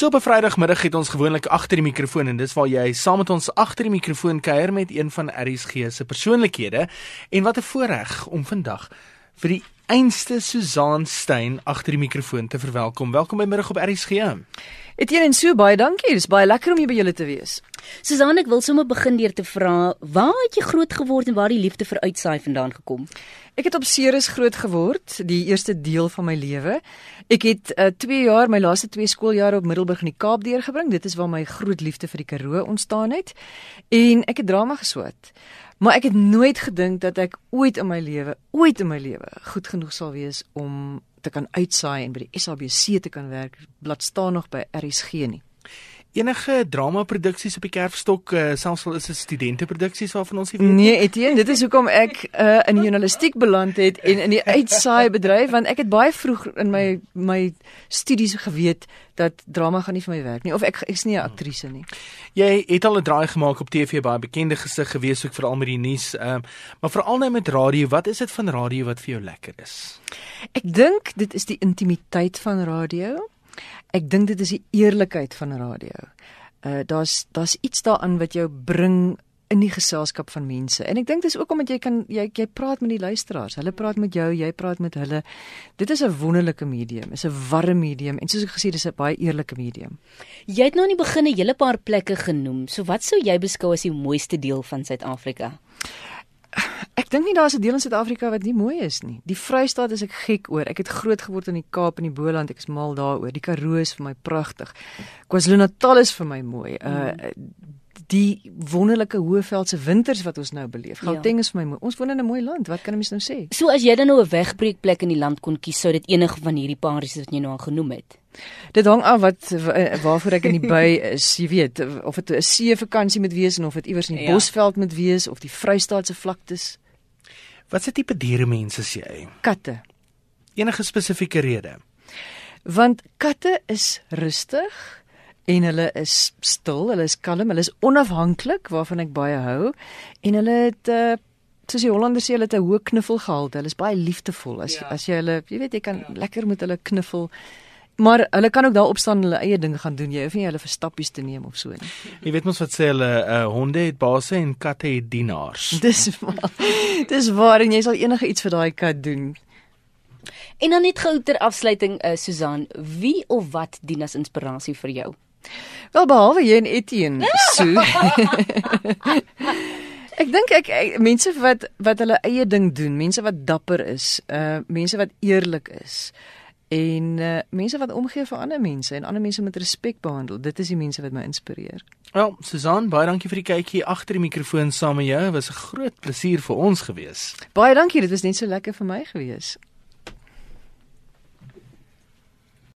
So op 'n Vrydagmiddag het ons gewoonlik agter die mikrofoon en dis waar jy saam met ons agter die mikrofoon kuier met een van RSG se persoonlikhede. En wat 'n voorreg om vandag vir die einste Susan Stein agter die mikrofoon te verwelkom. Welkom by middag op RSG. Etienne en Sue, baie dankie. Dit is baie lekker om hier by julle te wees. Susan, ek wil sommer begin deur te vra, waar het jy groot geword en waar die liefde vir uitsaai vandaan gekom? Ek het op Ceres groot geword, die eerste deel van my lewe. Ek het 2 uh, jaar, my laaste 2 skooljare op Middelburg in die Kaap deurgebring. Dit is waar my groot liefde vir die Karoo ontstaan het. En ek het drama geswat. Maar ek het nooit gedink dat ek ooit in my lewe, ooit in my lewe goed genoeg sal wees om te kan uitsaai en by die SABC te kan werk. Blad staan nog by RSG nie enige drama produksies op die kerfstok uh, selfs al is dit studente produksies waarvan ons nie weet nee Etienne dit is hoekom ek uh, in die journalistiek beland het en in die uitsaai bedryf want ek het baie vroeg in my my studies geweet dat drama gaan nie vir my werk nie of ek ek's nie 'n aktrise nie. Jy het al 'n draai gemaak op TV baie bekende gesig gewees ook veral met die nuus um, maar veral nou met radio. Wat is dit van radio wat vir jou lekker is? Ek dink dit is die intimiteit van radio Ek dink dit is die eerlikheid van radio. Uh daar's daar's iets daarin wat jou bring in die geselskap van mense. En ek dink dis ook omdat jy kan jy jy praat met die luisteraars. Hulle praat met jou, jy praat met hulle. Dit is 'n wonderlike medium. Is 'n warm medium en soos ek gesê dis 'n baie eerlike medium. Jy het nou aan die begin 'n hele paar plekke genoem. So wat sou jy beskou as die mooiste deel van Suid-Afrika? Ek dink nie daar's 'n deel in Suid-Afrika wat nie mooi is nie. Die Vrystaat is ek gek oor. Ek het groot geword in die Kaap en die Boland. Ek is mal daaroor. Die Karoo is vir my pragtig. KwaZulu-Natal is vir my mooi. Uh die wonderlike Hoëveldse winters wat ons nou beleef. Ja. Gauteng ja. is vir my mooi. Ons woon in 'n mooi land. Wat kan 'n mens nou sê? So as jy dan nou 'n wegbreekplek in die land kon kies, sou dit enige van hierdie paar is wat jy nou genoem het. Dit hang af wat waarvoor ek in die by is, jy weet, of dit 'n see vakansie moet wees en of dit iewers in die ja. Bosveld moet wees of die Vrystaatse vlaktes. Wat se tipe diere mense is jy? Katte. Enige spesifieke rede? Want katte is rustig en hulle is stil, hulle is kalm, hulle is onafhanklik waarvan ek baie hou en hulle het uh, soos die Hollanders sê hulle het 'n hoë knuffelgehalte. Hulle is baie liefdevol. As ja. as jy hulle, jy weet jy kan ja. lekker met hulle knuffel. Maar hulle kan ook daar opstaan en hulle eie ding gaan doen. Jy hoef nie hulle vir stappies te neem of so nie. Jy weet mos wat sê hulle uh, honde het baase en katte het dienaars. Dis Dis waar en jy sal enige iets vir daai kat doen. En dan net gou ter afsluiting uh, Susan, wie of wat dien as inspirasie vir jou? Wel behalwe jy en Etienne. So. Ek dink ek, ek mense wat wat hulle eie ding doen, mense wat dapper is, uh mense wat eerlik is en uh, mense wat omgee vir ander mense en ander mense met respek behandel. Dit is die mense wat my inspireer. Wel, Susan, baie dankie vir die kykie agter die mikrofoon saam met jou. Dit was 'n groot plesier vir ons gewees. Baie dankie, dit was net so lekker vir my gewees.